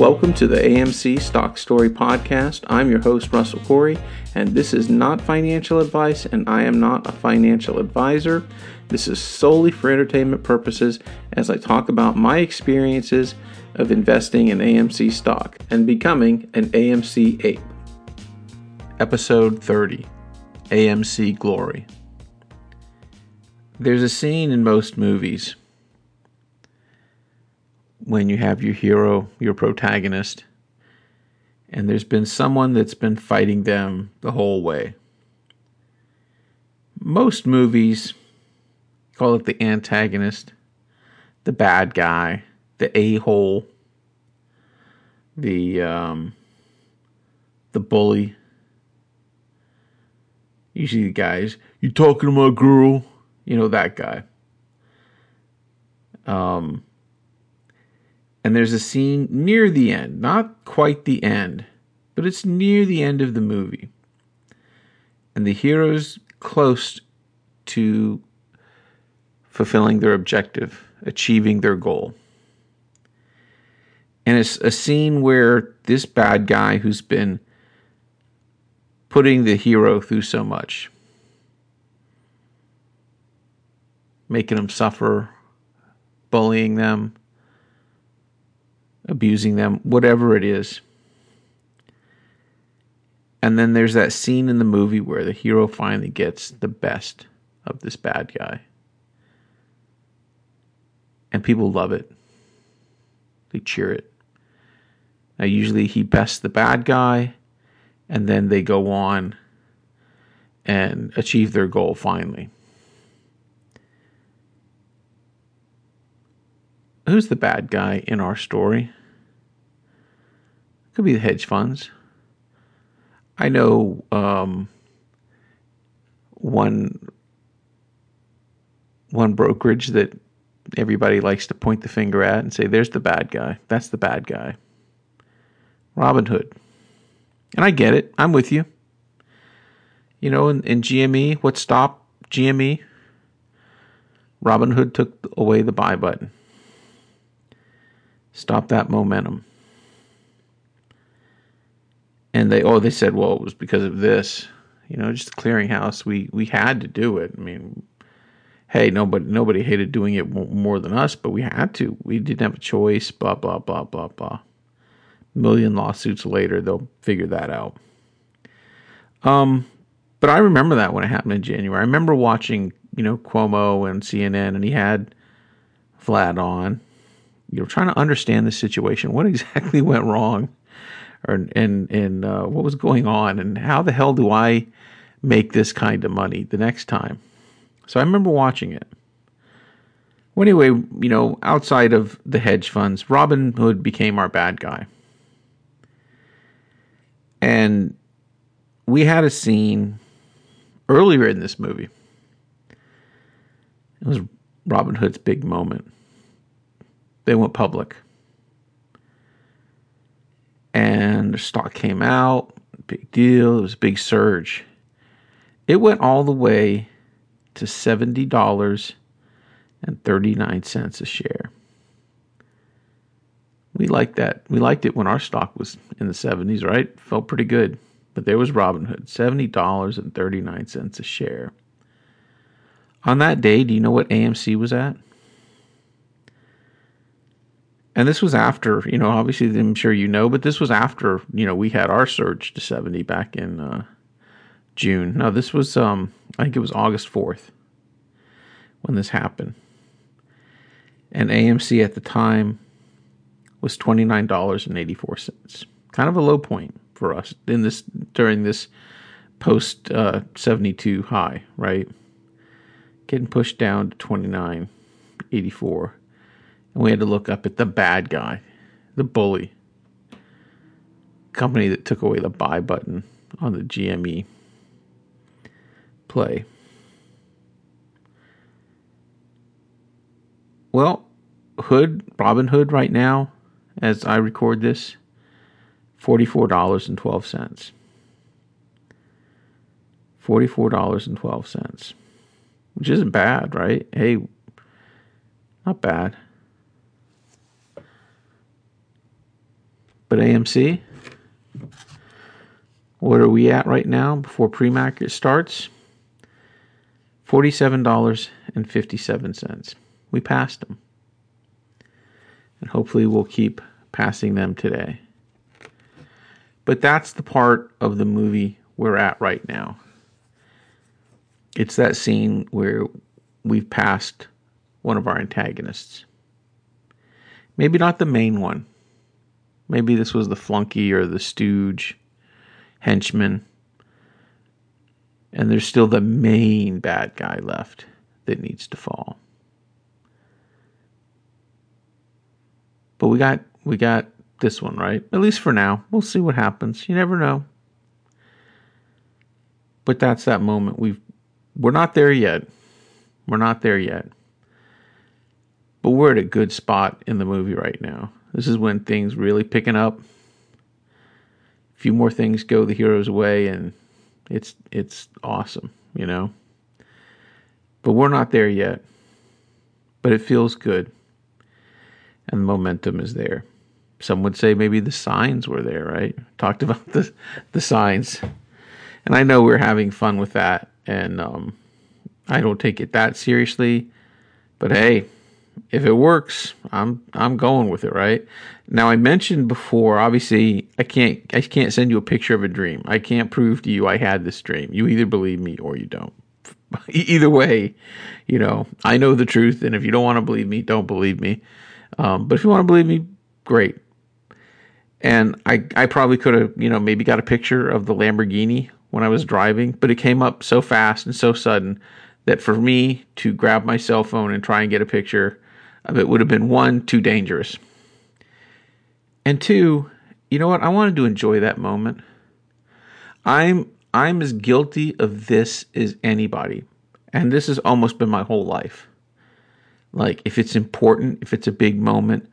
Welcome to the AMC Stock Story Podcast. I'm your host, Russell Corey, and this is not financial advice, and I am not a financial advisor. This is solely for entertainment purposes as I talk about my experiences of investing in AMC stock and becoming an AMC ape. Episode 30 AMC Glory. There's a scene in most movies when you have your hero, your protagonist, and there's been someone that's been fighting them the whole way. Most movies call it the antagonist, the bad guy, the a hole, the um, the bully. Usually, the guys, you talking to my girl? You know that guy. Um, and there's a scene near the end, not quite the end, but it's near the end of the movie. And the hero's close to fulfilling their objective, achieving their goal. And it's a scene where this bad guy who's been putting the hero through so much, making them suffer, bullying them, abusing them, whatever it is. And then there's that scene in the movie where the hero finally gets the best of this bad guy. And people love it. They cheer it. Now, usually he bests the bad guy, and then they go on and achieve their goal finally. Who's the bad guy in our story? Could be the hedge funds. I know um, one one brokerage that everybody likes to point the finger at and say, "There's the bad guy. That's the bad guy." Robinhood, and I get it. I'm with you. You know, in, in GME, what stopped GME? Robinhood took away the buy button. Stop that momentum. And they oh they said well it was because of this, you know, just the clearinghouse. We we had to do it. I mean, hey, nobody nobody hated doing it more than us, but we had to. We didn't have a choice. Blah blah blah blah blah. million lawsuits later, they'll figure that out. Um, but I remember that when it happened in January. I remember watching, you know, Cuomo and CNN, and he had Vlad on, you know, trying to understand the situation. What exactly went wrong, or and and uh, what was going on, and how the hell do I make this kind of money the next time? So I remember watching it. Well, anyway, you know, outside of the hedge funds, Robinhood became our bad guy, and we had a scene earlier in this movie. It was Robinhood's big moment they went public. And the stock came out, big deal. It was a big surge. It went all the way to $70.39 a share. We liked that. We liked it when our stock was in the 70s, right? Felt pretty good. But there was Robinhood, $70.39 a share. On that day, do you know what AMC was at? And this was after you know obviously i'm sure you know but this was after you know we had our surge to 70 back in uh, june. No this was um i think it was august 4th when this happened. And amc at the time was $29.84 kind of a low point for us in this during this post uh, 72 high right? Getting pushed down to 29.84 we had to look up at the bad guy, the bully, company that took away the buy button on the GME play. Well, Hood, Robinhood right now, as I record this, $44.12. $44.12. Which isn't bad, right? Hey, not bad. But AMC, what are we at right now before pre-market starts? $47.57. We passed them. And hopefully we'll keep passing them today. But that's the part of the movie we're at right now. It's that scene where we've passed one of our antagonists. Maybe not the main one. Maybe this was the flunky or the stooge, henchman. And there's still the main bad guy left that needs to fall. But we got we got this one, right? At least for now. We'll see what happens. You never know. But that's that moment. We've we're not there yet. We're not there yet. But we're at a good spot in the movie right now. This is when things really picking up. A few more things go the hero's way and it's it's awesome, you know. But we're not there yet. But it feels good. And the momentum is there. Some would say maybe the signs were there, right? Talked about the the signs. And I know we're having fun with that and um, I don't take it that seriously. But hey, if it works, I'm I'm going with it, right? Now I mentioned before, obviously I can't I can't send you a picture of a dream. I can't prove to you I had this dream. You either believe me or you don't. either way, you know, I know the truth, and if you don't want to believe me, don't believe me. Um, but if you want to believe me, great. And I I probably could have you know maybe got a picture of the Lamborghini when I was driving, but it came up so fast and so sudden that for me to grab my cell phone and try and get a picture of it would have been one, too dangerous. And two, you know what? I wanted to enjoy that moment. I'm I'm as guilty of this as anybody. And this has almost been my whole life. Like if it's important, if it's a big moment,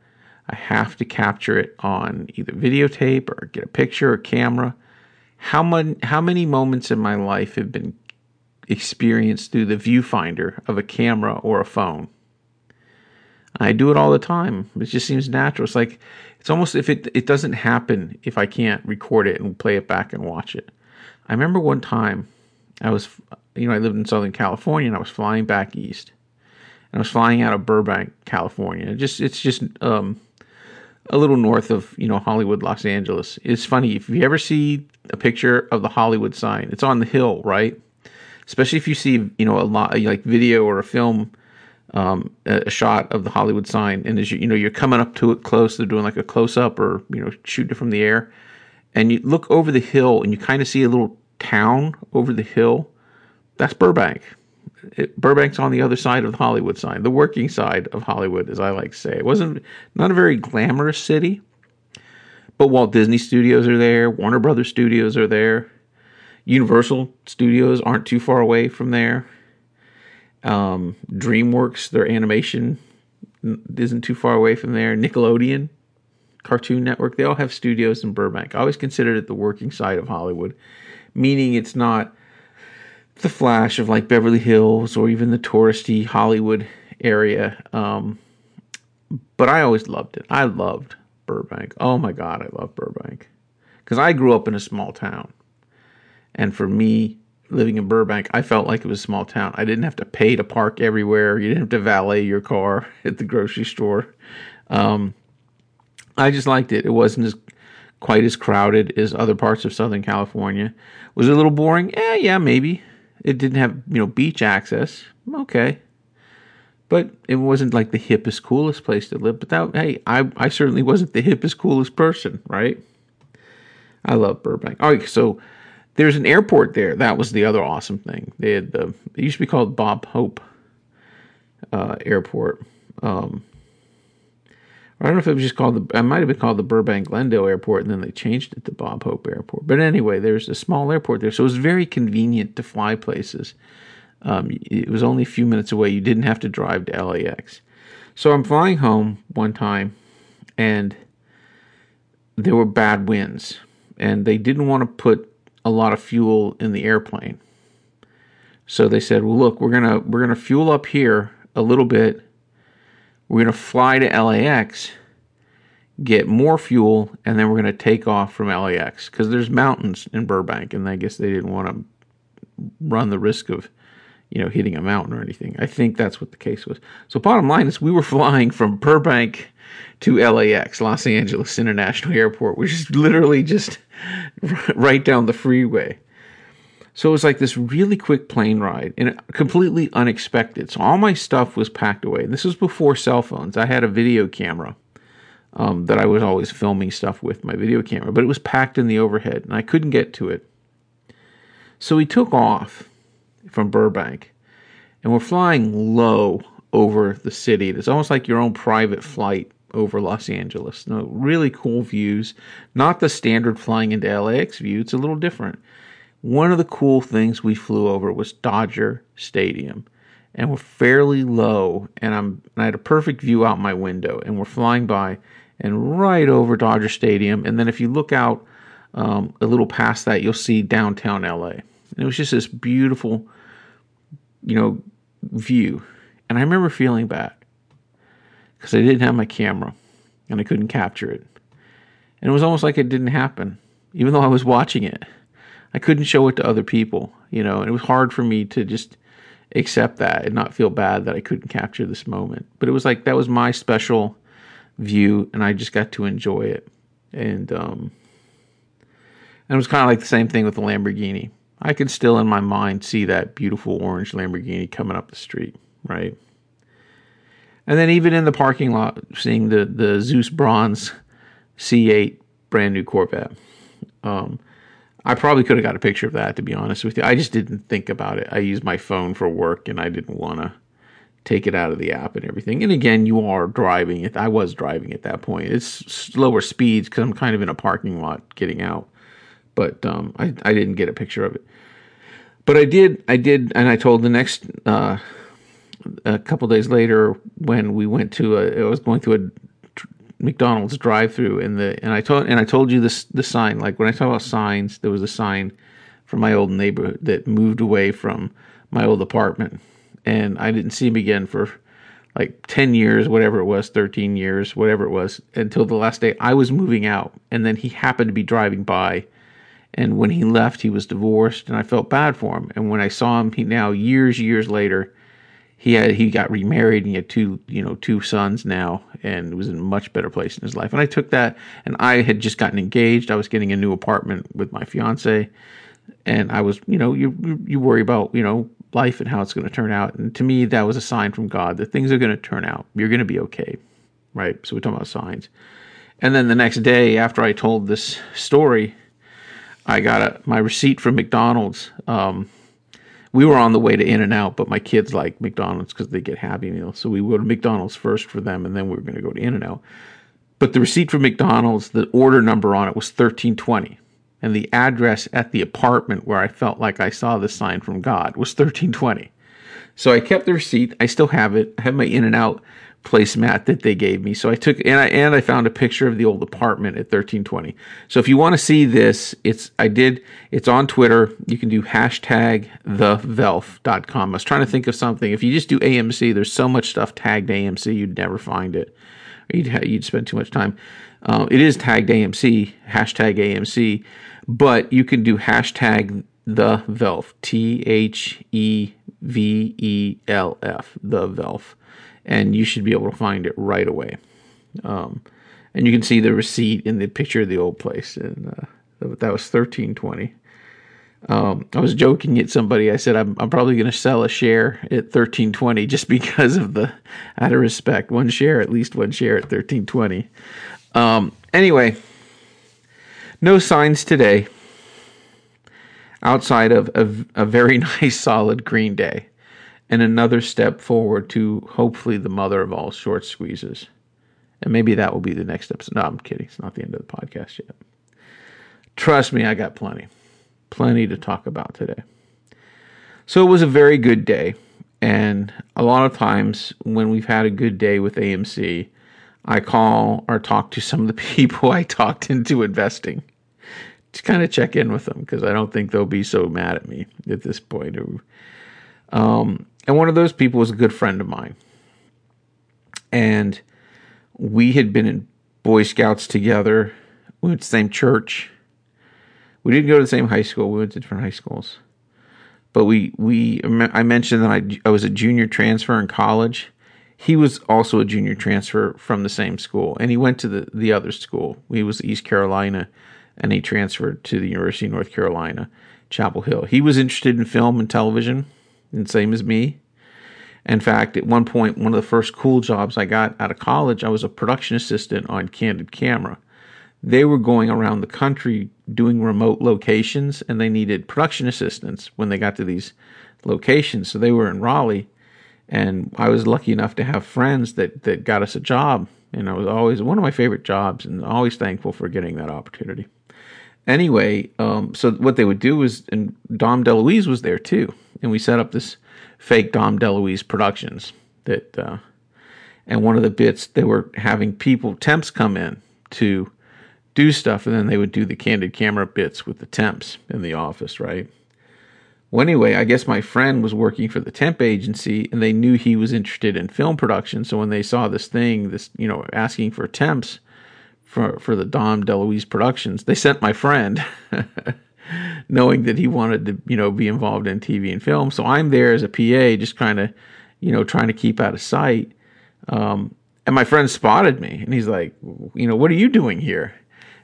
I have to capture it on either videotape or get a picture or camera. How many how many moments in my life have been experienced through the viewfinder of a camera or a phone? I do it all the time. It just seems natural. It's like it's almost if it it doesn't happen if I can't record it and play it back and watch it. I remember one time I was you know I lived in Southern California and I was flying back east. And I was flying out of Burbank, California. just it's just um, a little north of you know Hollywood, Los Angeles. It's funny if you ever see a picture of the Hollywood sign. It's on the hill, right? Especially if you see you know a lot like video or a film um, a, shot of the Hollywood sign, and as you you know you're coming up to it close, they're doing like a close up or you know shooting it from the air, and you look over the hill and you kind of see a little town over the hill. That's Burbank. It, Burbank's on the other side of the Hollywood sign, the working side of Hollywood, as I like to say. It wasn't not a very glamorous city, but Walt Disney Studios are there, Warner Brothers Studios are there, Universal Studios aren't too far away from there. Um, DreamWorks, their animation isn't too far away from there. Nickelodeon, Cartoon Network, they all have studios in Burbank. I always considered it the working side of Hollywood, meaning it's not the flash of like Beverly Hills or even the touristy Hollywood area. Um, but I always loved it. I loved Burbank. Oh my God, I love Burbank. Because I grew up in a small town. And for me, living in Burbank, I felt like it was a small town. I didn't have to pay to park everywhere. You didn't have to valet your car at the grocery store. Um, I just liked it. It wasn't as quite as crowded as other parts of Southern California. Was it a little boring? Yeah, yeah, maybe. It didn't have you know beach access. Okay, but it wasn't like the hippest, coolest place to live. But that hey, I I certainly wasn't the hippest, coolest person, right? I love Burbank. All right, so there's an airport there. That was the other awesome thing. They had the it used to be called Bob Hope uh, Airport. Um, I don't know if it was just called the. It might have been called the Burbank Glendale Airport, and then they changed it to Bob Hope Airport. But anyway, there's a small airport there, so it was very convenient to fly places. Um, it was only a few minutes away. You didn't have to drive to LAX. So I'm flying home one time, and there were bad winds, and they didn't want to put a lot of fuel in the airplane. So they said, "Well, look, we're gonna we're gonna fuel up here a little bit. We're gonna fly to LAX, get more fuel, and then we're to take off from LAX because there's mountains in Burbank, and I guess they didn't want to run the risk of you know hitting a mountain or anything. I think that's what the case was. So bottom line is we were flying from Burbank to LAX, Los Angeles International Airport, which is literally just right down the freeway. So it was like this really quick plane ride and completely unexpected. So all my stuff was packed away. This was before cell phones. I had a video camera um, that I was always filming stuff with my video camera, but it was packed in the overhead and I couldn't get to it. So we took off from Burbank and we're flying low over the city. It's almost like your own private flight over Los Angeles. No, really cool views. Not the standard flying into LAX view. It's a little different. One of the cool things we flew over was Dodger Stadium, and we're fairly low, and I'm and I had a perfect view out my window, and we're flying by, and right over Dodger Stadium, and then if you look out um, a little past that, you'll see downtown LA. And it was just this beautiful, you know, view, and I remember feeling bad because I didn't have my camera and I couldn't capture it. And it was almost like it didn't happen, even though I was watching it. I couldn't show it to other people, you know, and it was hard for me to just accept that and not feel bad that I couldn't capture this moment. But it was like that was my special view and I just got to enjoy it. And um and it was kind of like the same thing with the Lamborghini. I could still in my mind see that beautiful orange Lamborghini coming up the street, right? And then even in the parking lot, seeing the the Zeus Bronze C8 brand new Corvette. Um, I probably could have got a picture of that to be honest with you. I just didn't think about it. I used my phone for work and I didn't want to take it out of the app and everything. And again, you are driving it. I was driving at that point. It's slower speeds because I'm kind of in a parking lot getting out. But um, I, I didn't get a picture of it. But I did, I did, and I told the next uh, a couple days later when we went to a, I was going through a McDonald's drive-through and the and I told and I told you this the sign like when I talk about signs there was a sign from my old neighborhood that moved away from my old apartment. And I didn't see him again for like 10 years whatever it was 13 years whatever it was until the last day I was moving out. And then he happened to be driving by. And when he left he was divorced and I felt bad for him. And when I saw him he now years years later he had he got remarried and he had two you know two sons now and was in a much better place in his life. And i took that and i had just gotten engaged. I was getting a new apartment with my fiance. And i was you know you you worry about you know life and how it's going to turn out. And to me that was a sign from god that things are going to turn out. You're going to be okay right? So we're talking about signs. And then the next day after i told this story i got a, my receipt from mcdonald's um, we were on the way to In and Out, but my kids like McDonald's because they get Happy Meals. So we to McDonald's first for them, and then we were going to go to In and Out. But the receipt for McDonald's, the order number on it was thirteen twenty, and the address at the apartment where I felt like I saw the sign from God was thirteen twenty. So I kept the receipt. I still have it. I have my In and Out placemat that they gave me. So I took and I and I found a picture of the old apartment at 1320. So if you want to see this, it's I did it's on Twitter. You can do hashtag thevelf.com. I was trying to think of something. If you just do AMC, there's so much stuff tagged AMC, you'd never find it. You'd you'd spend too much time. Uh, it is tagged AMC, hashtag AMC, but you can do hashtag the Velf, T H E V E L F, the Velf and you should be able to find it right away. Um, and you can see the receipt in the picture of the old place, and uh, that was thirteen twenty. Um, I was joking at somebody. I said I'm, I'm probably going to sell a share at thirteen twenty just because of the out of respect. One share, at least one share at thirteen twenty. Um, anyway, no signs today outside of a, a very nice solid green day and another step forward to hopefully the mother of all short squeezes. And maybe that will be the next episode. No, I'm kidding. It's not the end of the podcast yet. Trust me, I got plenty. Plenty to talk about today. So it was a very good day. And a lot of times when we've had a good day with AMC, I call or talk to some of the people I talked into investing to kind of check in with them because I don't think they'll be so mad at me at this point. Um, and one of those people was a good friend of mine. And we had been in Boy Scouts together. We went to the same church. We didn't go to the same high school. We went to different high schools. But we we I mentioned that I I was a junior transfer in college. He was also a junior transfer from the same school, and he went to the the other school. He was East Carolina, and he transferred to the University of North Carolina, Chapel Hill. He was interested in film and television, and same as me. In fact, at one point, one of the first cool jobs I got out of college, I was a production assistant on Candid Camera. They were going around the country doing remote locations and they needed production assistants when they got to these locations. So they were in Raleigh and I was lucky enough to have friends that, that got us a job. And I was always one of my favorite jobs and always thankful for getting that opportunity. Anyway, um, so what they would do was, and Dom DeLuise was there too. And we set up this fake Dom DeLuise productions that, uh, and one of the bits they were having people temps come in to do stuff, and then they would do the candid camera bits with the temps in the office, right? Well, anyway, I guess my friend was working for the temp agency, and they knew he was interested in film production. So when they saw this thing, this you know, asking for temps for for the Dom DeLuise productions, they sent my friend. knowing that he wanted to, you know, be involved in TV and film. So I'm there as a PA, just kind of, you know, trying to keep out of sight. Um, and my friend spotted me, and he's like, you know, what are you doing here?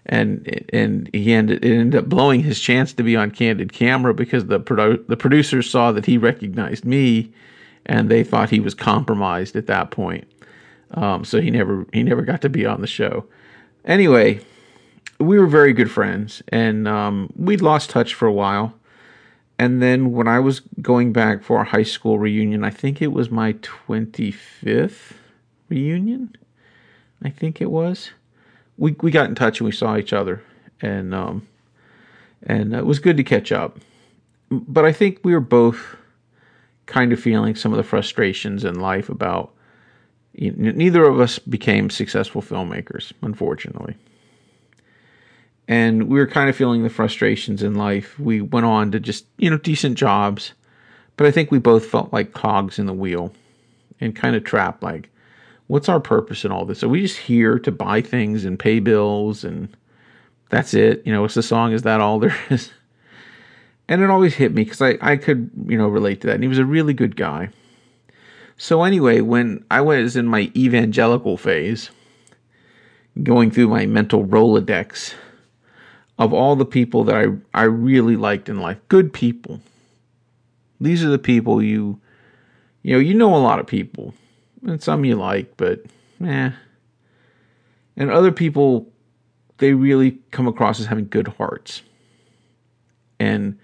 And and he ended it ended up blowing his chance to be on candid camera because the produ- the producers saw that he recognized me, and they thought he was compromised at that point. Um, so he never he never got to be on the show. Anyway, we were very good friends, and um, we'd lost touch for a while. And then when I was going back for our high school reunion, I think it was my 25th reunion. I think it was. We we got in touch and we saw each other, and um, and it was good to catch up. But I think we were both kind of feeling some of the frustrations in life about. neither of us became successful filmmakers, unfortunately and we were kind of feeling the frustrations in life. We went on to just, you know, decent jobs, but I think we both felt like cogs in the wheel and kind of trapped like, what's our purpose in all this? Are we just here to buy things and pay bills and that's it? You know, what's the song? Is that all there is? And it always hit me because I, I could, you know, relate to that. And he was a really good guy. So, anyway, when I was in my evangelical phase, going through my mental Rolodex, of all the people that I, I really liked in life, good people. These are the people you, you know, you know a lot of people, and some you like, but eh. And other people, they really come across as having good hearts. And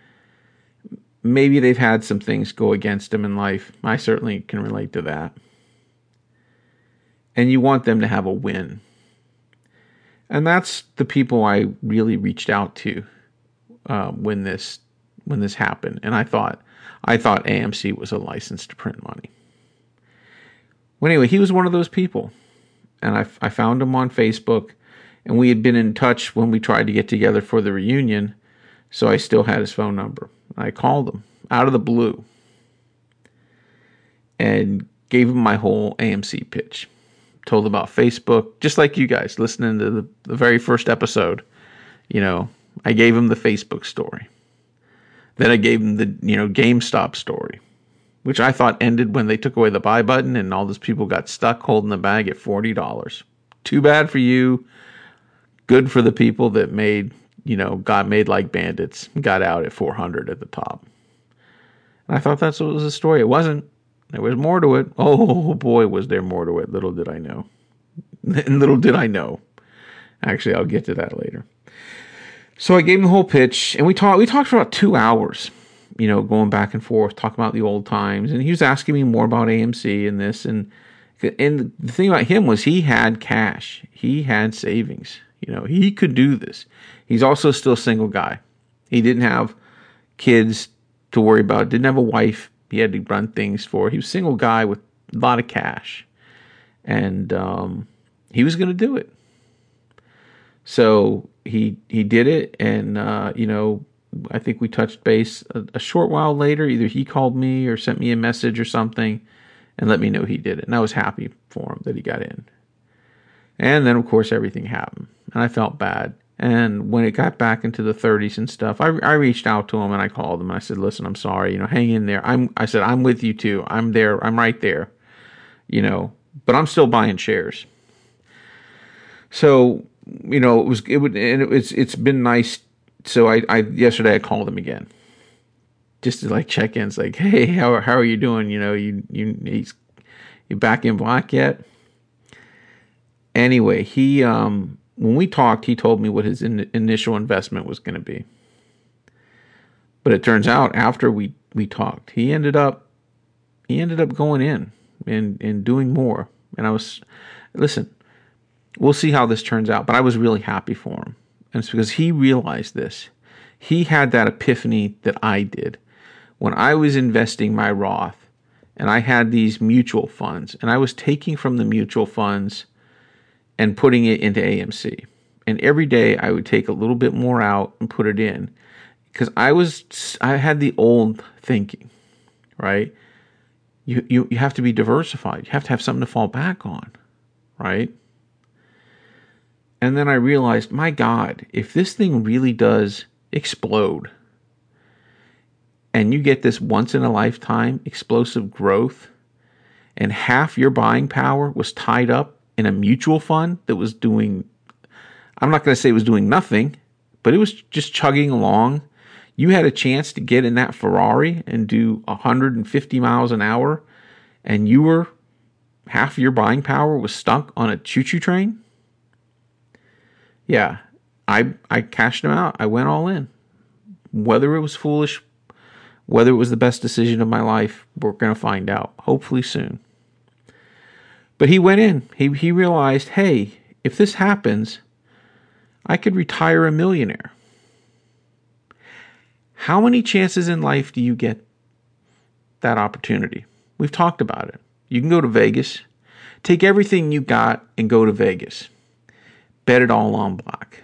maybe they've had some things go against them in life. I certainly can relate to that. And you want them to have a win and that's the people I really reached out to uh, when this when this happened. And I thought I thought AMC was a license to print money. Well, anyway, he was one of those people, and I, I found him on Facebook, and we had been in touch when we tried to get together for the reunion, so I still had his phone number. I called him out of the blue and gave him my whole AMC pitch told about Facebook, just like you guys listening to the, the very first episode. You know, I gave him the Facebook story. Then I gave him the, you know, GameStop story, which I thought ended when they took away the buy button and all those people got stuck holding the bag at $40. Too bad for you. Good for the people that made, you know, got made like bandits, got out at 400 at the top. And I thought that's what was the story. It wasn't. There was more to it. Oh boy, was there more to it. Little did I know. And little did I know. Actually, I'll get to that later. So I gave him the whole pitch, and we talked. We talked for about two hours. You know, going back and forth, talking about the old times, and he was asking me more about AMC and this and and the thing about him was he had cash, he had savings. You know, he could do this. He's also still a single guy. He didn't have kids to worry about. Didn't have a wife he had to run things for. He was a single guy with a lot of cash, and um, he was going to do it. So he he did it, and uh, you know, I think we touched base a, a, short while later. Either he called me or sent me a message or something, and let me know he did it. And I was happy for him that he got in. And then, of course, everything happened. And I felt bad. And when it got back into the 30s and stuff, I, I reached out to him and I called him and I said, "Listen, I'm sorry. You know, hang in there. I'm." I said, "I'm with you too. I'm there. I'm right there. You know, but I'm still buying shares." So, you know, it was it would and it, it's it's been nice. So I, I yesterday I called him again, just to like check in. It's like, hey, how how are you doing? You know, you you he's you back in black yet? Anyway, he um when we talked, he told me what his in, initial investment was going to be. But it turns out after we we talked, he ended up he ended up going in and and doing more. And I was listen, we'll see how this turns out, but I was really happy for him. And it's because he realized this. He had that epiphany that I did. When I was investing my Roth and I had these mutual funds and I was taking from the mutual funds and putting it into AMC. And every day I would take a little bit more out and put it in because I was I had the old thinking, right? You, you you have to be diversified. You have to have something to fall back on, right? And then I realized, my God, if this thing really does explode and you get this once in a lifetime explosive growth and half your buying power was tied up in a mutual fund that was doing, I'm not going to say it was doing nothing, but it was just chugging along. You had a chance to get in that Ferrari and do 150 miles an hour, and you were half your buying power was stuck on a choo choo train. Yeah, I I cashed them out. I went all in. Whether it was foolish, whether it was the best decision of my life, we're going to find out, hopefully soon. But he went in. He, he realized, hey, if this happens, I could retire a millionaire. How many chances in life do you get that opportunity? We've talked about it. You can go to Vegas, take everything you got and go to Vegas. Bet it all on black.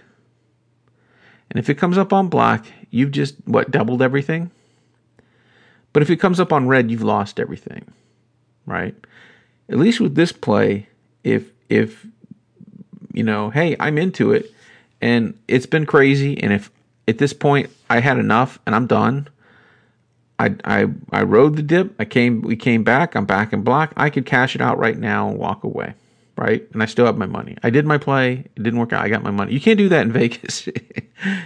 And if it comes up on black, you've just, what, doubled everything? But if it comes up on red, you've lost everything, right? At least with this play, if if you know, hey, I'm into it, and it's been crazy, and if at this point I had enough and I'm done, I I I rode the dip. I came we came back. I'm back in black. I could cash it out right now and walk away, right? And I still have my money. I did my play. It didn't work out. I got my money. You can't do that in Vegas.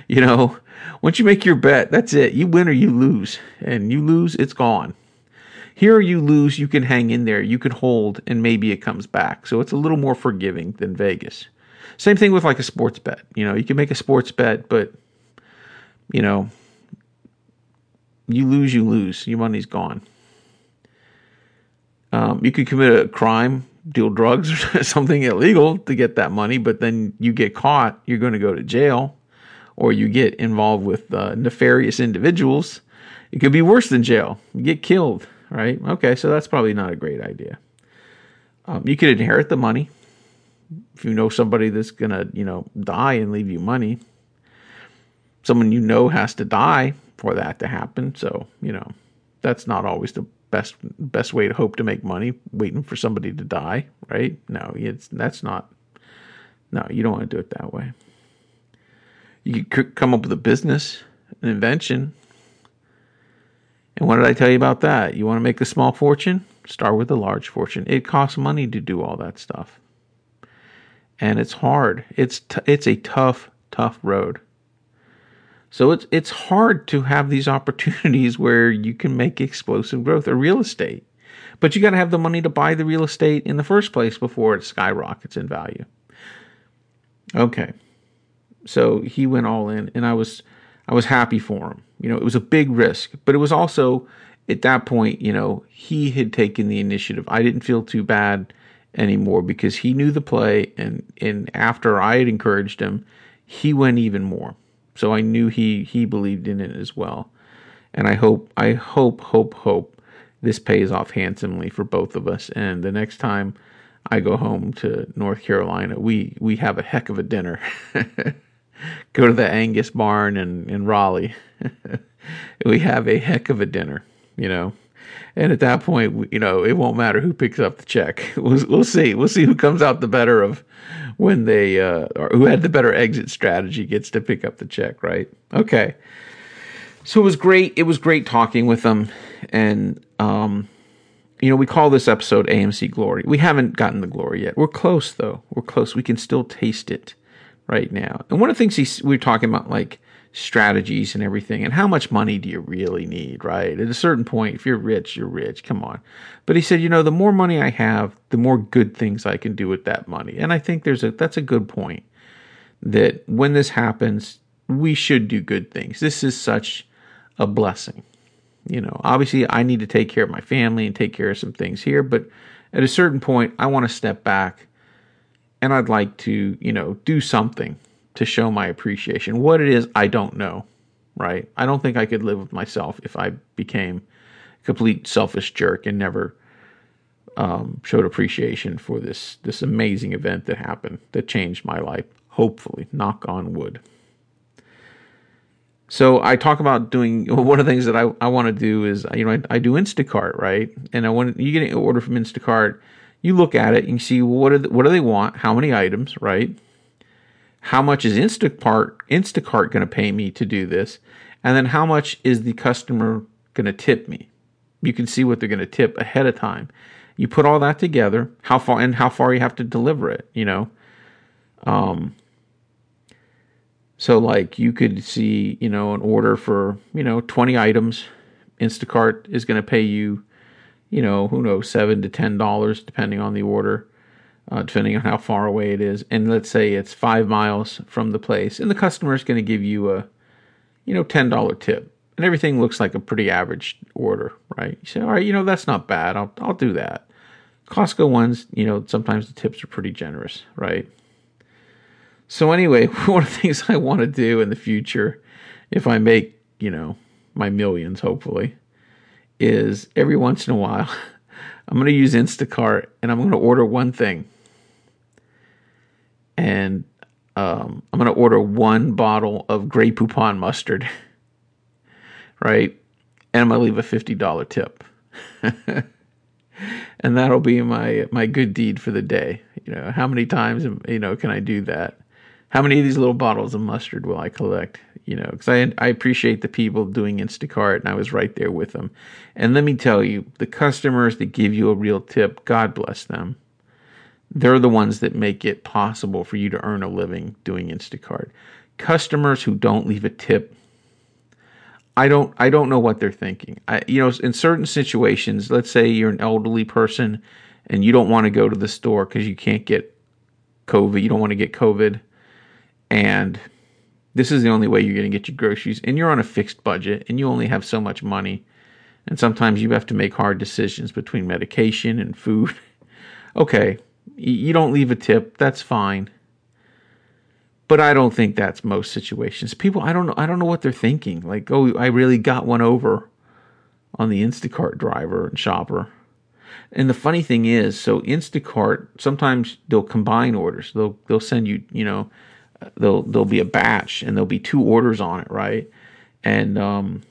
you know, once you make your bet, that's it. You win or you lose, and you lose, it's gone. Here you lose, you can hang in there, you can hold, and maybe it comes back. So it's a little more forgiving than Vegas. Same thing with like a sports bet. You know, you can make a sports bet, but you know, you lose, you lose. Your money's gone. Um, you could commit a crime, deal drugs or something illegal to get that money, but then you get caught, you're going to go to jail, or you get involved with uh, nefarious individuals. It could be worse than jail. You get killed right? Okay, so that's probably not a great idea. Um, you could inherit the money if you know somebody that's gonna, you know, die and leave you money. Someone you know has to die for that to happen. So you know, that's not always the best best way to hope to make money. Waiting for somebody to die, right? No, it's that's not. No, you don't want to do it that way. You could come up with a business, an invention, and what did I tell you about that? You want to make a small fortune? Start with a large fortune. It costs money to do all that stuff. And it's hard. It's t- it's a tough, tough road. So it's it's hard to have these opportunities where you can make explosive growth or real estate. But you got to have the money to buy the real estate in the first place before it skyrockets in value. Okay. So he went all in and I was I was happy for him. You know, it was a big risk, but it was also at that point, you know, he had taken the initiative. I didn't feel too bad anymore because he knew the play and and after I had encouraged him, he went even more. So I knew he he believed in it as well. And I hope I hope hope hope this pays off handsomely for both of us and the next time I go home to North Carolina, we we have a heck of a dinner. go to the Angus barn in, in Raleigh. we have a heck of a dinner, you know. and at that point, you know, it won't matter who picks up the check. We'll, we'll see. We'll see who comes out the better of when they, uh, or who had the better exit strategy gets to pick up the check, right? Okay. So it was great. It was great talking with them, and um, you know, we call this episode AMC Glory. We haven't gotten the glory yet. We're close, though. We're close. We can still taste it right now. And one of the things he, we are talking about, like strategies and everything, and how much money do you really need, right? At a certain point, if you're rich, you're rich. Come on. But he said, you know, the more money I have, the more good things I can do with that money. And I think there's a that's a good point. That when this happens, we should do good things. This is such a blessing you know, obviously I need to take care of my family and take care of some things here, but at a certain point, I want to step back and I'd like to, you know, do something to show my appreciation. What it is, I don't know, right? I don't think I could live with myself if I became a complete selfish jerk and never um, showed appreciation for this this amazing event that happened that changed my life. Hopefully, knock on wood. So I talk about doing one of the things that I, I want to do is you know I, I do Instacart right, and I want you get an order from Instacart, you look at it and you see what do they, what do they want, how many items, right? How much is Instacart Instacart going to pay me to do this, and then how much is the customer going to tip me? You can see what they're going to tip ahead of time. You put all that together, how far and how far you have to deliver it. You know, um, so like you could see, you know, an order for, you know, 20 items. Instacart is going to pay you, you know, who knows, 7 to 10 dollars depending on the order. Uh, depending on how far away it is. And let's say it's five miles from the place, and the customer is going to give you a, you know, ten dollar tip, and everything looks like a pretty average order, right? You say, all right, you know, that's not bad. I'll I'll do that. Costco ones, you know, sometimes the tips are pretty generous, right? So anyway, one of the things I want to do in the future, if I make, you know, my millions, hopefully, is every once in a while, I'm going to use Instacart and I'm going to order one thing. And um, I'm going to order one bottle of Grey Poupon mustard, right? And I'm going to leave a $50 tip. and that'll be my my good deed for the day. You know, how many times you know can I do that? how many of these little bottles of mustard will I collect? You know, because I I appreciate the people doing Instacart, and I was right there with them. And let me tell you, the customers that give you a real tip, God bless them. They're the ones that make it possible for you to earn a living doing Instacart. Customers who don't leave a tip, I don't I don't know what they're thinking. I, you know, in certain situations, let's say you're an elderly person and you don't want to go to the store because you can't get COVID, you don't want to get COVID and this is the only way you're going to get your groceries and you're on a fixed budget and you only have so much money. And sometimes you have to make hard decisions between medication and food. Okay you don't leave a tip that's fine. But i don't think that's most situations. People i don't know i don't know what they're thinking. Like oh i really got one over on the instacart driver and shopper. And the funny thing is so instacart sometimes they'll combine orders. They'll they'll send you you know there'll there'll be a batch and there'll be two orders on it, right? And um,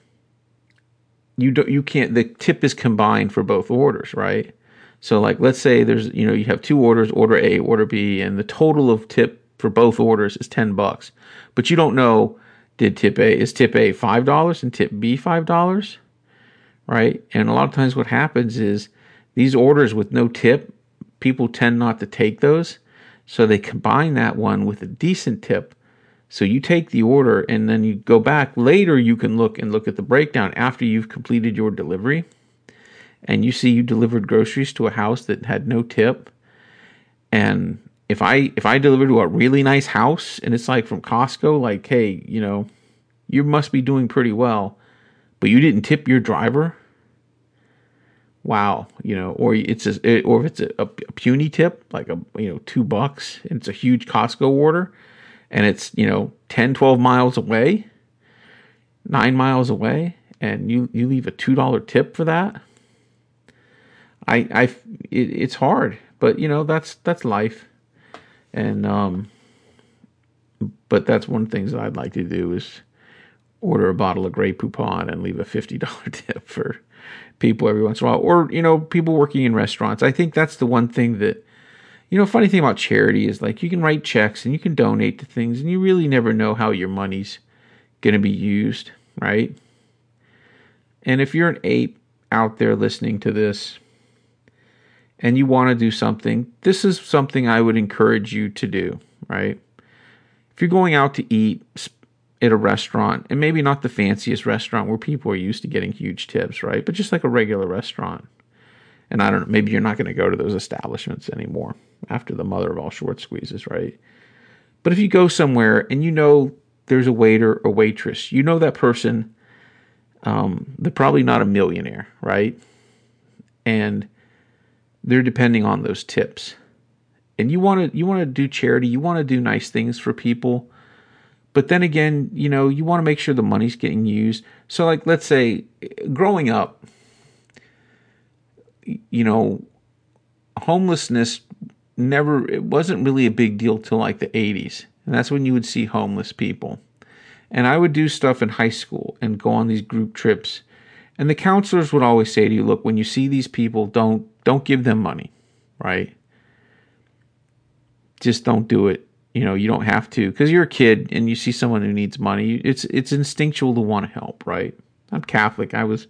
you don't you can't the tip is combined for both orders, right? So like let's say there's you know you have two orders, order A, order B, and the total of tip for both orders is ten bucks, but you don't know did tip A is tip A five dollars and tip B five dollars, right? And a lot of times what happens is these orders with no tip, people tend not to take those so they combine that one with a decent tip. So you take the order and then you go back later. You can look and look at the breakdown after you've completed your delivery, and you see you delivered groceries to a house that had no tip. And if I if I deliver to a really nice house and it's like from Costco, like hey, you know, you must be doing pretty well, but you didn't tip your driver wow, you know, or it's a, or if it's a, a, puny tip, like a you know two bucks, and it's a huge Costco order, and it's you know 10, 12 miles away, nine miles away, and you you leave a two dollar tip for that. I I it, it's hard, but you know that's that's life, and um, but that's one of the things that I'd like to do is order a bottle of Grey Poupon and leave a fifty dollar tip for people every once in a while, or you know, people working in restaurants. I think that's the one thing that you know, funny thing about charity is like you can write checks and you can donate to things, and you really never know how your money's going to be used, right? And if you're an ape out there listening to this and you want to do something, this is something I would encourage you to do, right? If you're going out to eat at a restaurant, and maybe not the fanciest restaurant where people are used to getting huge tips, right? But just like a regular restaurant. And I don't know, maybe you're not going to go to those establishments anymore after the mother of all short squeezes, right? But if you go somewhere and you know there's a waiter or waitress, you know that person, um, they're probably not a millionaire, right? And they're depending on those tips. And you want to you want to do charity, you want to do nice things for people. But then again, you know, you want to make sure the money's getting used. So like let's say growing up, you know, homelessness never it wasn't really a big deal till like the 80s. And that's when you would see homeless people. And I would do stuff in high school and go on these group trips. And the counselors would always say to you, look, when you see these people, don't don't give them money, right? Just don't do it. You know, you don't have to because you're a kid and you see someone who needs money. It's it's instinctual to want to help, right? I'm Catholic. I was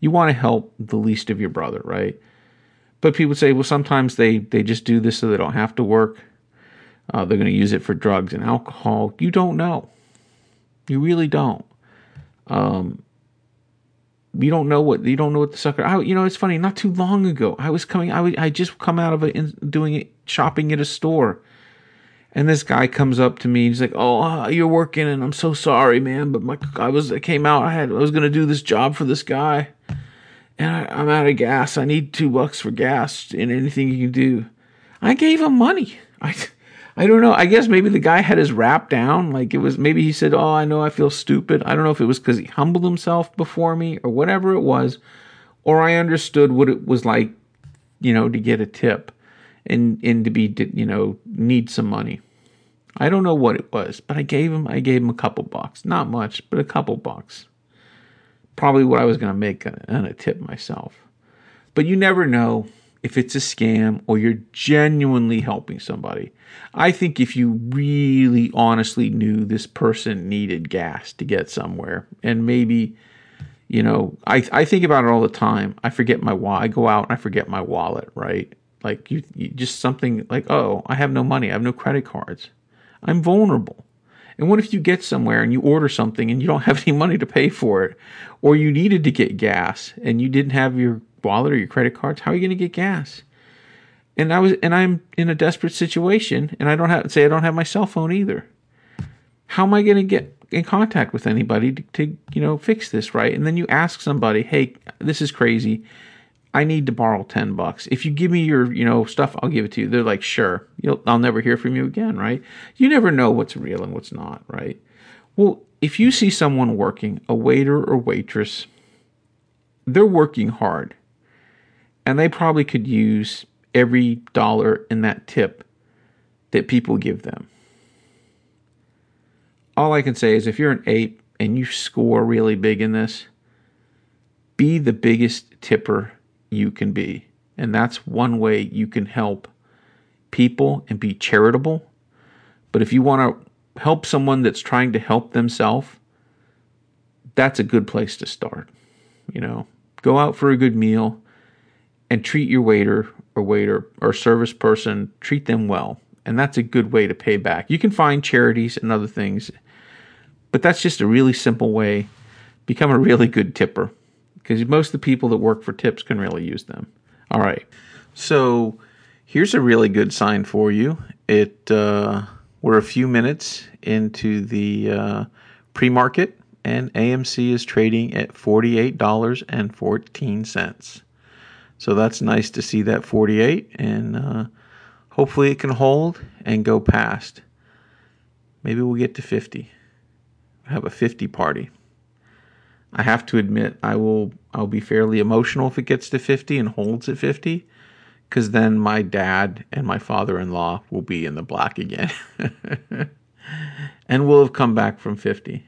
you want to help the least of your brother, right? But people say, well, sometimes they, they just do this so they don't have to work. Uh, they're going to use it for drugs and alcohol. You don't know. You really don't. Um, you don't know what you don't know what the sucker. I, you know, it's funny. Not too long ago, I was coming. I was, I just come out of it doing it shopping at a store, and this guy comes up to me. He's like, "Oh, uh, you're working, and I'm so sorry, man. But my I was I came out. I had I was gonna do this job for this guy." and I, am out of gas. I need two bucks for gas and anything you can do. I gave him money. I, I don't know. I guess maybe the guy had his rap down. Like it was, maybe he said, Oh, I know I feel stupid. I don't know if it was because he humbled himself before me or whatever it was, or I understood what it was like, you know, to get a tip and, and to be, you know, need some money. I don't know what it was, but I gave him, I gave him a couple bucks. Not much, but a couple bucks probably what I was going to make on a tip myself. But you never know if it's a scam or you're genuinely helping somebody. I think if you really honestly knew this person needed gas to get somewhere and maybe you know, I I think about it all the time. I forget my wallet. I go out and I forget my wallet, right? Like you, you just something like, "Oh, I have no money. I have no credit cards." I'm vulnerable. And what if you get somewhere and you order something and you don't have any money to pay for it? Or you needed to get gas and you didn't have your wallet or your credit cards? How are you going to get gas? And I was and I'm in a desperate situation and I don't have say I don't have my cell phone either. How am I going to get in contact with anybody to, to you know fix this right? And then you ask somebody, "Hey, this is crazy. I need to borrow 10 bucks. If you give me your, you know, stuff, I'll give it to you. They're like, sure. You'll, I'll never hear from you again, right? You never know what's real and what's not, right? Well, if you see someone working, a waiter or waitress, they're working hard and they probably could use every dollar in that tip that people give them. All I can say is if you're an ape and you score really big in this, be the biggest tipper you can be. And that's one way you can help people and be charitable. But if you want to help someone that's trying to help themselves, that's a good place to start. You know, go out for a good meal and treat your waiter or waiter or service person, treat them well. And that's a good way to pay back. You can find charities and other things, but that's just a really simple way. Become a really good tipper because most of the people that work for tips can really use them. All right. So here's a really good sign for you. It uh, we're a few minutes into the uh, pre-market, and AMC is trading at forty-eight dollars and fourteen cents. So that's nice to see that forty-eight, and uh, hopefully it can hold and go past. Maybe we'll get to fifty. Have a fifty party. I have to admit, I will I'll be fairly emotional if it gets to 50 and holds at 50 cuz then my dad and my father-in-law will be in the black again. and we'll have come back from 50.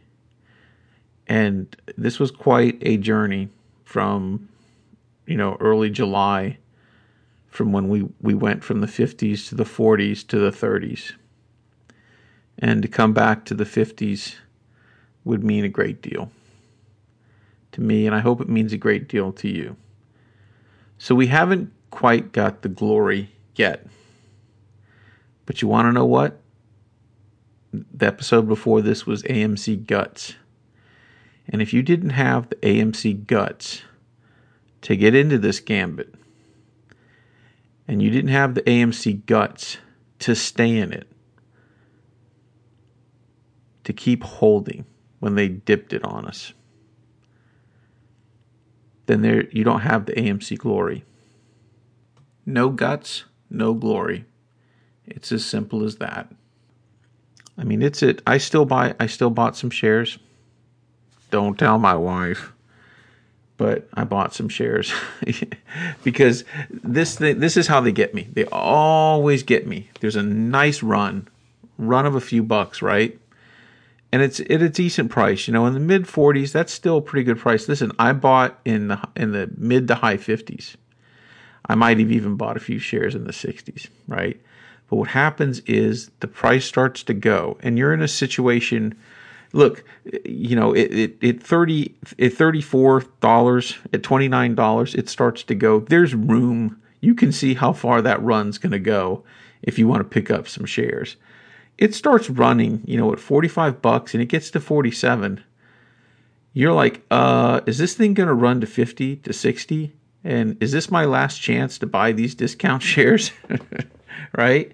And this was quite a journey from you know, early July from when we, we went from the 50s to the 40s to the 30s. And to come back to the 50s would mean a great deal to me, and I hope it means a great deal to you. So we haven't quite got the glory yet. But you want to know what? The episode before this was AMC Guts. And if you didn't have the AMC Guts to get into this gambit, and you didn't have the AMC Guts to stay in it, to keep holding when they dipped it on us, then there you don't have the AMC glory. No guts, no glory. It's as simple as that. I mean, it's it. I still buy. I still bought some shares. Don't tell my wife, but I bought some shares because this this is how they get me. They always get me. There's a nice run, run of a few bucks, right? And it's at a decent price. You know, in the mid 40s, that's still a pretty good price. Listen, I bought in the in the mid to high 50s. I might have even bought a few shares in the 60s, right? But what happens is the price starts to go, and you're in a situation. Look, you know, it, it, it thirty at thirty four dollars at twenty nine dollars, it starts to go. There's room. You can see how far that run's going to go if you want to pick up some shares it starts running, you know, at 45 bucks and it gets to 47, you're like, uh, is this thing going to run to 50 to 60? And is this my last chance to buy these discount shares? right?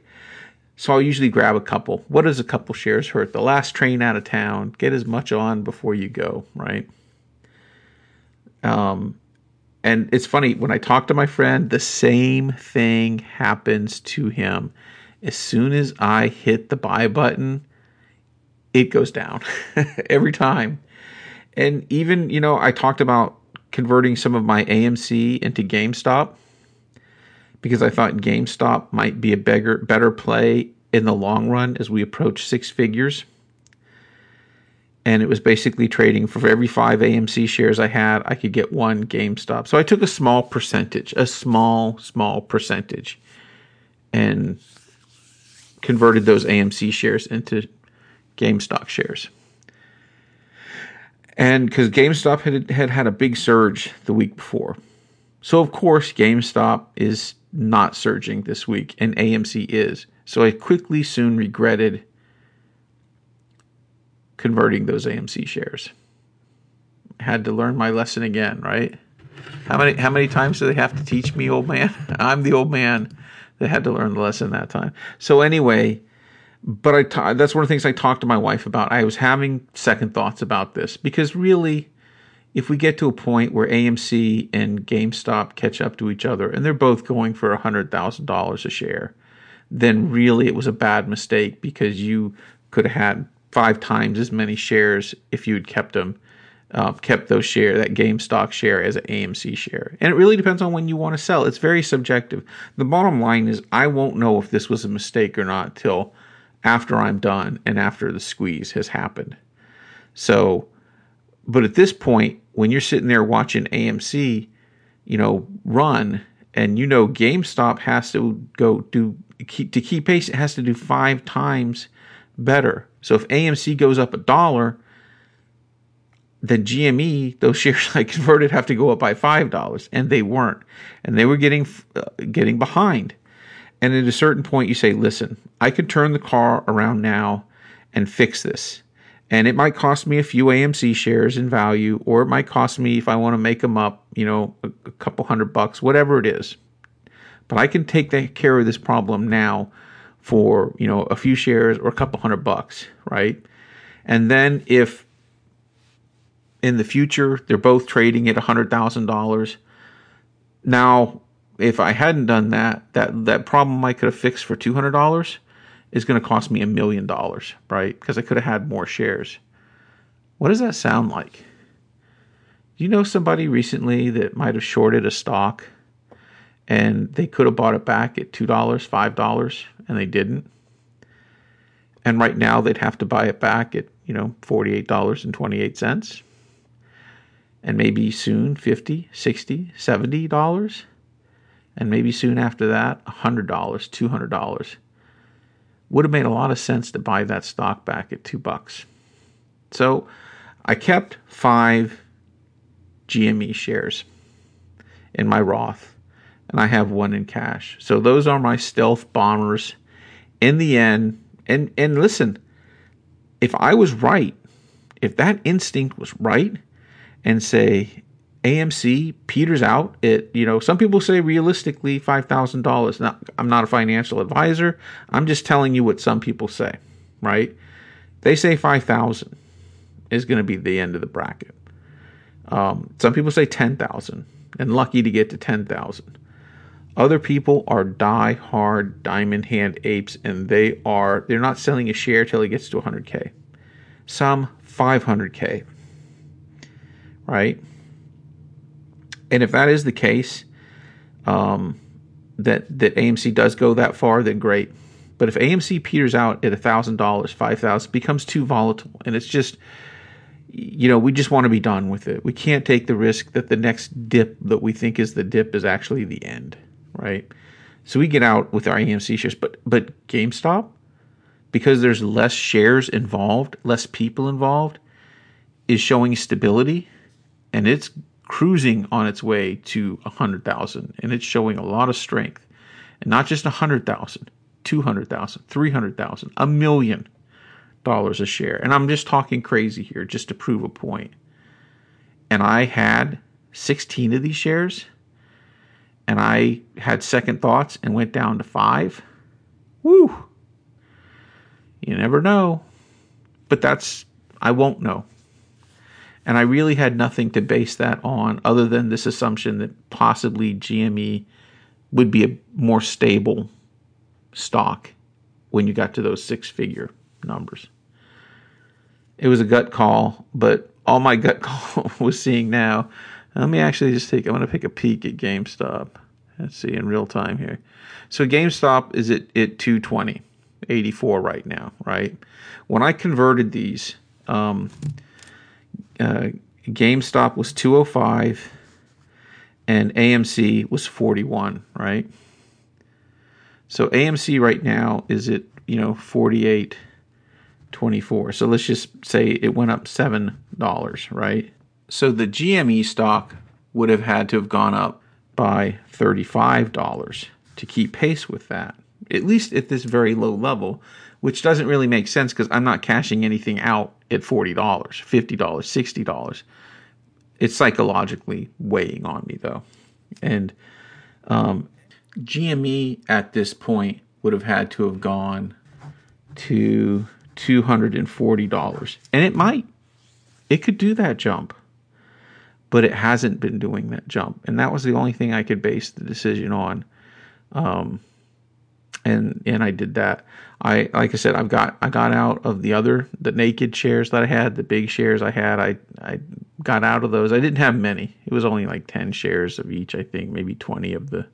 So I'll usually grab a couple. What does a couple shares hurt? The last train out of town. Get as much on before you go, right? Um, and it's funny when I talk to my friend, the same thing happens to him as soon as I hit the buy button, it goes down every time. And even, you know, I talked about converting some of my AMC into GameStop because I thought GameStop might be a better better play in the long run as we approach six figures. And it was basically trading for every five AMC shares I had, I could get one GameStop. So I took a small percentage, a small, small percentage, and converted those AMC shares into GameStop shares. And because GameStop had, had had a big surge the week before. So, of course, GameStop is not surging this week, and AMC is. So, I quickly soon regretted converting those AMC shares. Had to learn my lesson again, right? How many how many times do they have to teach me, old man? I'm the old man they had to learn the lesson that time. So anyway, but I ta- that's one of the things I talked to my wife about. I was having second thoughts about this because really, if we get to a point where AMC and GameStop catch up to each other and they're both going for hundred thousand dollars a share, then really it was a bad mistake because you could have had five times as many shares if you had kept them uh, kept those share that GameStop share as an AMC share. And it really depends on when you want to sell. It's very subjective. The bottom line is I won't know if this was a mistake or not till after I'm done and after the squeeze has happened. So, but at this point, when you're sitting there watching AMC, you know, run, and you know GameStop has to go do keep to keep pace, it has to do five times better. So if AMC goes up a dollar, the GME, those shares I converted have to go up by five dollars, and they weren't, and they were getting uh, getting behind. And at a certain point, you say, "Listen, I could turn the car around now and fix this, and it might cost me a few AMC shares in value, or it might cost me if I want to make them up, you know, a, a couple hundred bucks, whatever it is. But I can take care of this problem now." For you know a few shares or a couple hundred bucks, right? And then if in the future. They're both trading at $100,000. Now, if I hadn't done that, that, that problem I could have fixed for $200 is going to cost me a million dollars, right? Because I could have had more shares. What does that sound like? Do you know somebody recently that might have shorted a stock and they could have bought it back at $2, $5, and they didn't? And right now they'd have to buy it back at, you know, $48.28 and maybe soon 50 60 70 dollars. And maybe soon after that $100 $200 would have made a lot of sense to buy that stock back at 2 bucks. So i kept 5 gme shares in my roth and i have one in cash. So those are my stealth bombers. In the end and and listen if i was right if that instinct was right and say AMC peters out at you know some people say realistically five thousand dollars. Now I'm not a financial advisor. I'm just telling you what some people say, right? They say five thousand is going to be the end of the bracket. Um, some people say ten thousand and lucky to get to ten thousand. Other people are die hard diamond hand apes and they are they're not selling a share till it gets to 100k. Some 500k right? And if that is the case, um, that that AMC does go that far, then great. But if AMC peters out at thousand dollars, five thousand, becomes too volatile, and it's just, you know, we just want to be done with it. We can't take the risk that the next dip that we think is the dip is actually the end, right? So we get out with our AMC shares, but but GameStop, because there's less shares involved, less people involved, is showing stability and it's cruising on its way to 100,000 and it's showing a lot of strength. And not just 100,000, 200,000, 300,000, a million dollars a share. And I'm just talking crazy here just to prove a point. And I had 16 of these shares and I had second thoughts and went down to 5. Woo. You never know. But that's I won't know. And I really had nothing to base that on other than this assumption that possibly GME would be a more stable stock when you got to those six figure numbers. It was a gut call, but all my gut call was seeing now. Let me actually just take, I want to take a peek at GameStop. Let's see in real time here. So GameStop is at, at 220, 84 right now, right? When I converted these, um, uh, GameStop was 205 and AMC was 41, right? So AMC right now is at, you know, 48 24. So let's just say it went up $7, right? So the GME stock would have had to have gone up by $35 to keep pace with that. At least at this very low level, which doesn't really make sense because I'm not cashing anything out at $40, $50, $60. It's psychologically weighing on me though. And um, GME at this point would have had to have gone to $240. And it might. It could do that jump. But it hasn't been doing that jump. And that was the only thing I could base the decision on. Um, and and I did that. I like I said, I've got I got out of the other the naked shares that I had, the big shares I had. I I got out of those. I didn't have many. It was only like ten shares of each. I think maybe twenty of the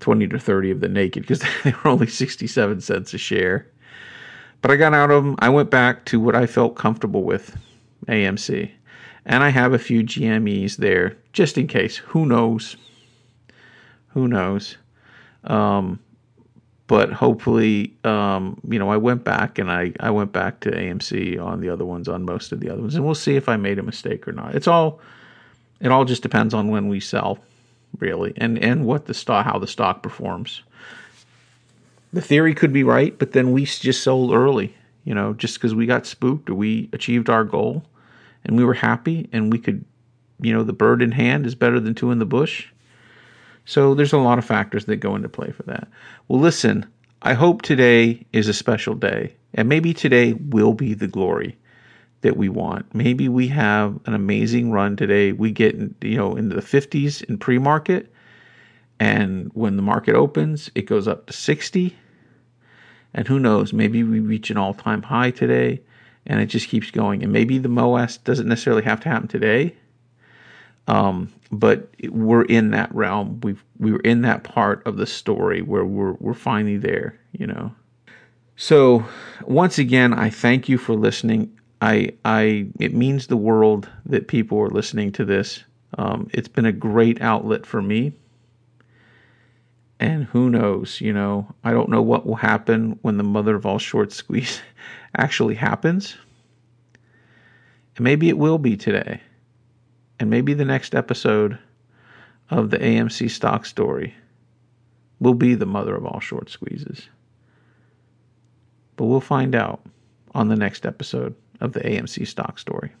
twenty to thirty of the naked because they were only sixty seven cents a share. But I got out of them. I went back to what I felt comfortable with, AMC, and I have a few GMEs there just in case. Who knows? Who knows? Um, but hopefully, um, you know, I went back and I, I went back to AMC on the other ones, on most of the other ones, and we'll see if I made a mistake or not. It's all, it all just depends on when we sell, really, and and what the stock, how the stock performs. The theory could be right, but then we just sold early, you know, just because we got spooked or we achieved our goal, and we were happy, and we could, you know, the bird in hand is better than two in the bush so there's a lot of factors that go into play for that. Well, listen, I hope today is a special day, and maybe today will be the glory that we want. Maybe we have an amazing run today. We get you know into the 50s in pre-market, and when the market opens, it goes up to 60. And who knows? Maybe we reach an all-time high today, and it just keeps going. And maybe the MOAS doesn't necessarily have to happen today um, but we're in that realm. We we were in that part of the story where we're we're finally there. You know. So once again, I thank you for listening. I I it means the world that people are listening to this. Um, it's been a great outlet for me. And who knows, you know, I don't know what will happen when the mother of all short squeeze actually happens. And maybe it will be today. And maybe the next episode of the AMC stock story will be the mother of all short squeezes. But we'll find out on the next episode of the AMC stock story.